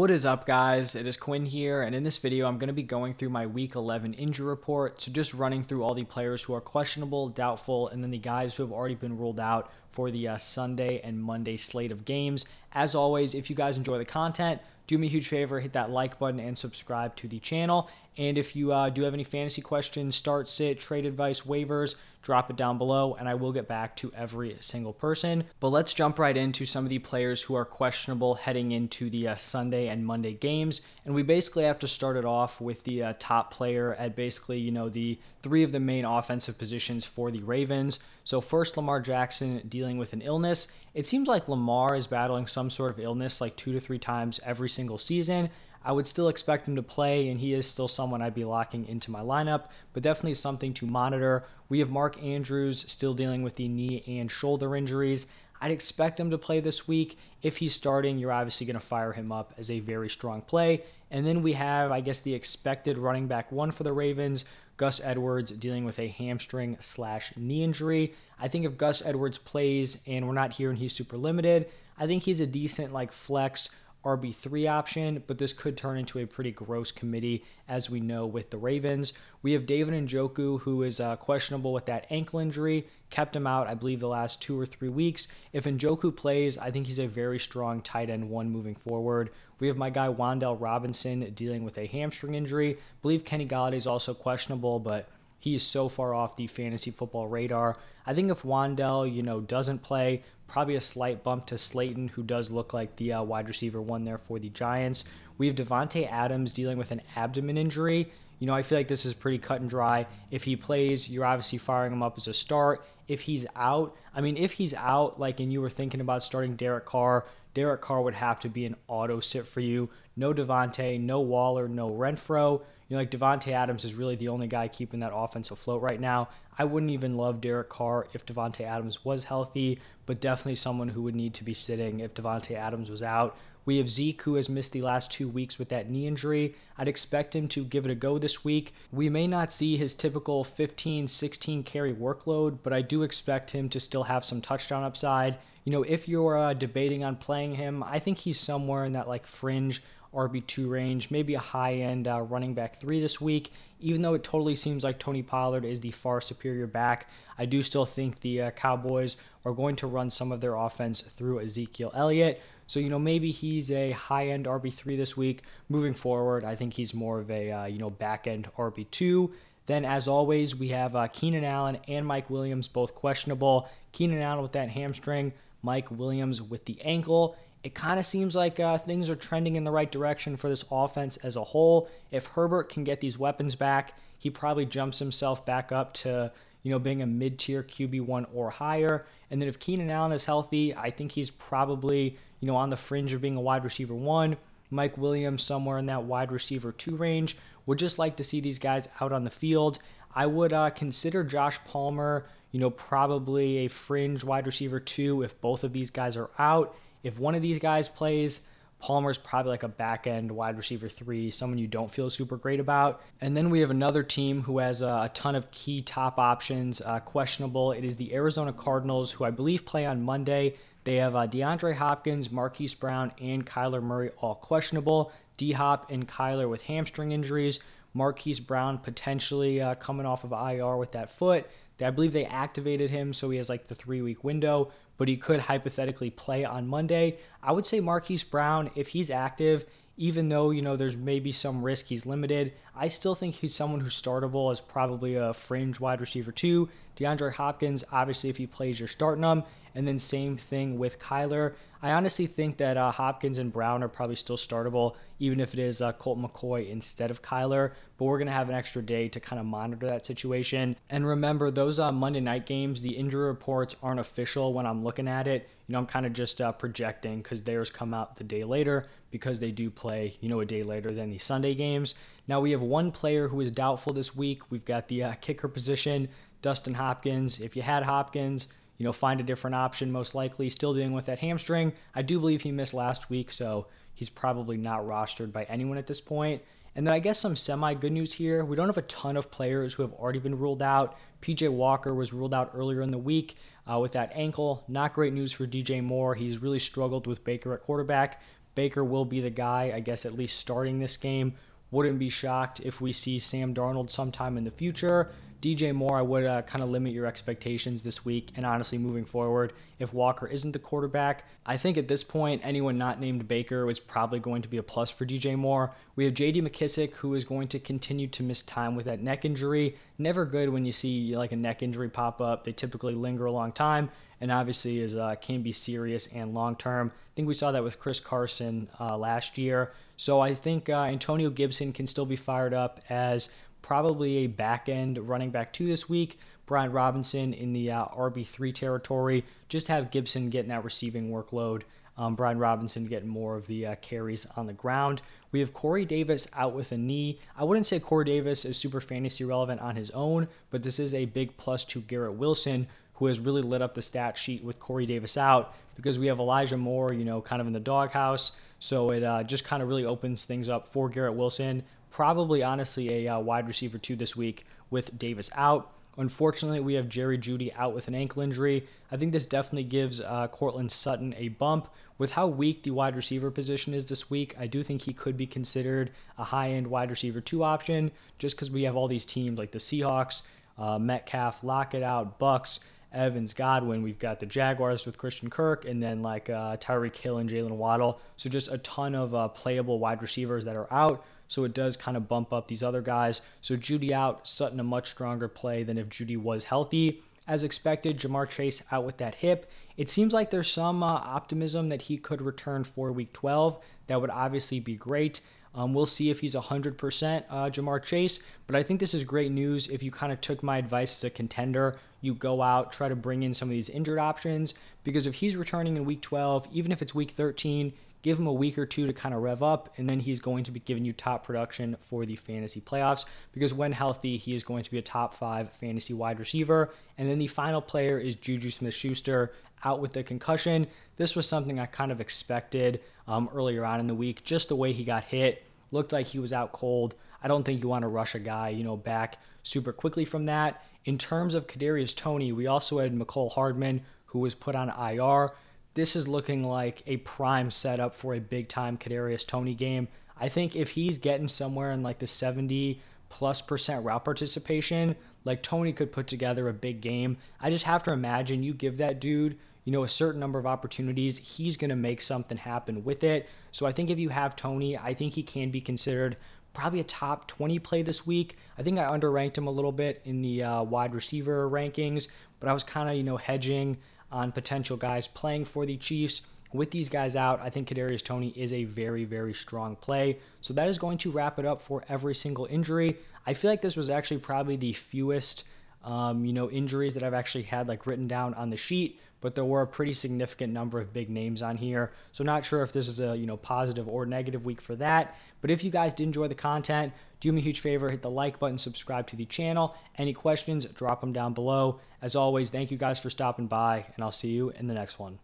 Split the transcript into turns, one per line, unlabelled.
What is up, guys? It is Quinn here, and in this video, I'm going to be going through my Week 11 injury report. So, just running through all the players who are questionable, doubtful, and then the guys who have already been ruled out for the uh, Sunday and Monday slate of games. As always, if you guys enjoy the content, do me a huge favor, hit that like button and subscribe to the channel. And if you uh, do have any fantasy questions, start, sit, trade advice, waivers, drop it down below, and I will get back to every single person. But let's jump right into some of the players who are questionable heading into the uh, Sunday and Monday games. And we basically have to start it off with the uh, top player at basically, you know, the three of the main offensive positions for the Ravens. So, first, Lamar Jackson dealing with an illness. It seems like Lamar is battling some sort of illness like two to three times every single season. I would still expect him to play, and he is still someone I'd be locking into my lineup, but definitely something to monitor. We have Mark Andrews still dealing with the knee and shoulder injuries. I'd expect him to play this week. If he's starting, you're obviously going to fire him up as a very strong play. And then we have, I guess, the expected running back one for the Ravens, Gus Edwards, dealing with a hamstring slash knee injury. I think if Gus Edwards plays and we're not hearing he's super limited, I think he's a decent like flex RB3 option, but this could turn into a pretty gross committee, as we know with the Ravens. We have David Njoku, who is uh, questionable with that ankle injury, kept him out, I believe, the last two or three weeks. If Njoku plays, I think he's a very strong tight end one moving forward. We have my guy Wan'Dale Robinson dealing with a hamstring injury. I believe Kenny Golladay is also questionable, but he is so far off the fantasy football radar. I think if Wan'Dale, you know, doesn't play, probably a slight bump to Slayton, who does look like the uh, wide receiver one there for the Giants. We have Davante Adams dealing with an abdomen injury. You know, I feel like this is pretty cut and dry. If he plays, you're obviously firing him up as a start. If he's out, I mean, if he's out, like, and you were thinking about starting Derek Carr, Derek Carr would have to be an auto sit for you. No Davante, no Waller, no Renfrow. You know, like Davante Adams is really the only guy keeping that offense afloat right now. I wouldn't even love Derek Carr if Davante Adams was healthy, but definitely someone who would need to be sitting if Davante Adams was out. We have Zeke, who has missed the last two weeks with that knee injury. I'd expect him to give it a go this week. We may not see his typical 15, 16 carry workload, but I do expect him to still have some touchdown upside. You know, if you're uh, debating on playing him, I think he's somewhere in that like fringe RB2 range, maybe a high end uh, running back three this week. Even though it totally seems like Tony Pollard is the far superior back, I do still think the uh, Cowboys are going to run some of their offense through Ezekiel Elliott. So, you know, maybe he's a high end RB3 this week. Moving forward, I think he's more of a, uh, you know, back end RB2. Then, as always, we have uh, Keenan Allen and Mike Williams both questionable. Keenan Allen with that hamstring, Mike Williams with the ankle it kind of seems like uh, things are trending in the right direction for this offense as a whole. If Herbert can get these weapons back, he probably jumps himself back up to you know being a mid-tier QB1 or higher. And then if Keenan Allen is healthy, I think he's probably you know on the fringe of being a wide receiver one. Mike Williams somewhere in that wide receiver two range. Would just like to see these guys out on the field. I would uh, consider Josh Palmer, you know, probably a fringe wide receiver two if both of these guys are out. If one of these guys plays, Palmer's probably like a back end wide receiver three, someone you don't feel super great about. And then we have another team who has a, ton of key top options uh, questionable. It is the Arizona Cardinals, who I believe play on Monday. They have uh, DeAndre Hopkins, Marquise Brown, and Kyler Murray all questionable. D Hop and Kyler with hamstring injuries. Marquise Brown potentially uh, coming off of IR with that foot. I believe they activated him, so he has like the three week window but he could hypothetically play on Monday. I would say Marquise Brown, if he's active, even though you know there's maybe some risk he's limited, I still think he's someone who's startable as probably a fringe wide receiver two. DeAndre Hopkins, obviously, if he plays, you're starting him. And then same thing with Kyler. I honestly think that uh, Hopkins and Brown are probably still startable, even if it is uh, Colt McCoy instead of Kyler. But we're going to have an extra day to kind of monitor that situation. And remember, those uh, Monday night games, the injury reports aren't official when I'm looking at it. You know, I'm kind of just uh, projecting because theirs come out the day later because they do play, you know, a day later than the Sunday games. Now we have one player who is doubtful this week. We've got the uh, kicker position, Dustin Hopkins. If you had Hopkins, you know, find a different option, most likely. Still dealing with that hamstring. I do believe he missed last week, so he's probably not rostered by anyone at this point. And then I guess some semi good news here. We don't have a ton of players who have already been ruled out. PJ Walker was ruled out earlier in the week uh, with that ankle. Not great news for DJ Moore. He's really struggled with Baker at quarterback. Baker will be the guy, I guess, at least starting this game. Wouldn't be shocked if we see Sam Darnold sometime in the future. DJ Moore, I would uh, kind of limit your expectations this week. And honestly, moving forward, if Walker isn't the quarterback, I think at this point, anyone not named Baker is probably going to be a plus for DJ Moore. We have JD McKissic, who is going to continue to miss time with that neck injury. Never good when you see like a neck injury pop up. They typically linger a long time and obviously is uh, can be serious and long term. I think we saw that with Chris Carson uh, last year. So I think uh, Antonio Gibson can still be fired up as probably a back end running back two this week. Brian Robinson in the uh, RB3 territory. Just have Gibson getting that receiving workload. Um, Brian Robinson getting more of the uh, carries on the ground. We have Corey Davis out with a knee. I wouldn't say Corey Davis is super fantasy relevant on his own, but this is a big plus to Garrett Wilson, who has really lit up the stat sheet with Corey Davis out because we have Elijah Moore, you know, kind of in the doghouse. So it uh, just kind of really opens things up for Garrett Wilson probably honestly a uh, wide receiver two this week with Davis out. Unfortunately, we have Jerry Jeudy out with an ankle injury. I think this definitely gives uh, Courtland Sutton a bump. With how weak the wide receiver position is this week, I do think he could be considered a high end wide receiver two option just because we have all these teams like the Seahawks, uh, Metcalf, Lockett out, Bucks, Evans, Godwin. We've got the Jaguars with Christian Kirk, and then like uh, Tyreek Hill and Jaylen Waddle. So just a ton of uh, playable wide receivers that are out so it does kind of bump up these other guys. So Jeudy out, Sutton a much stronger play than if Jeudy was healthy. As expected, Ja'Marr Chase out with that hip. It seems like there's some uh, optimism that he could return for week 12. That would obviously be great. Um, we'll see if he's 100% uh, Ja'Marr Chase, but I think this is great news. If you kind of took my advice as a contender, you go out, try to bring in some of these injured options, because if he's returning in week 12, even if it's week 13, give him a week or two to kind of rev up, and then he's going to be giving you top production for the fantasy playoffs because when healthy, he is going to be a top five fantasy wide receiver. And then the final player is Juju Smith Schuster out with the concussion. This was something I kind of expected um, earlier on in the week, just the way he got hit. Looked like he was out cold. I don't think you want to rush a guy, you know, back super quickly from that. In terms of Kadarius Toney, we also had Mecole Hardman, who was put on IR this is looking like a prime setup for a big time Kadarius Toney game. I think if he's getting somewhere in like the 70 plus percent route participation, like Toney could put together a big game. I just have to imagine you give that dude, you know, a certain number of opportunities, he's going to make something happen with it. So I think if you have Toney, I think he can be considered probably a top 20 play this week. I think I underranked him a little bit in the uh, wide receiver rankings, but I was kind of, you know, hedging on potential guys playing for the Chiefs. With these guys out, I think Kadarius Toney is a very, very strong play. So that is going to wrap it up for every single injury. I feel like this was actually probably the fewest, um, you know, injuries that I've actually had like written down on the sheet but there were a pretty significant number of big names on here. So not sure if this is a, you know, positive or negative week for that. But if you guys did enjoy the content, do me a huge favor, hit the like button, subscribe to the channel. Any questions, drop them down below. As always, thank you guys for stopping by, and I'll see you in the next one.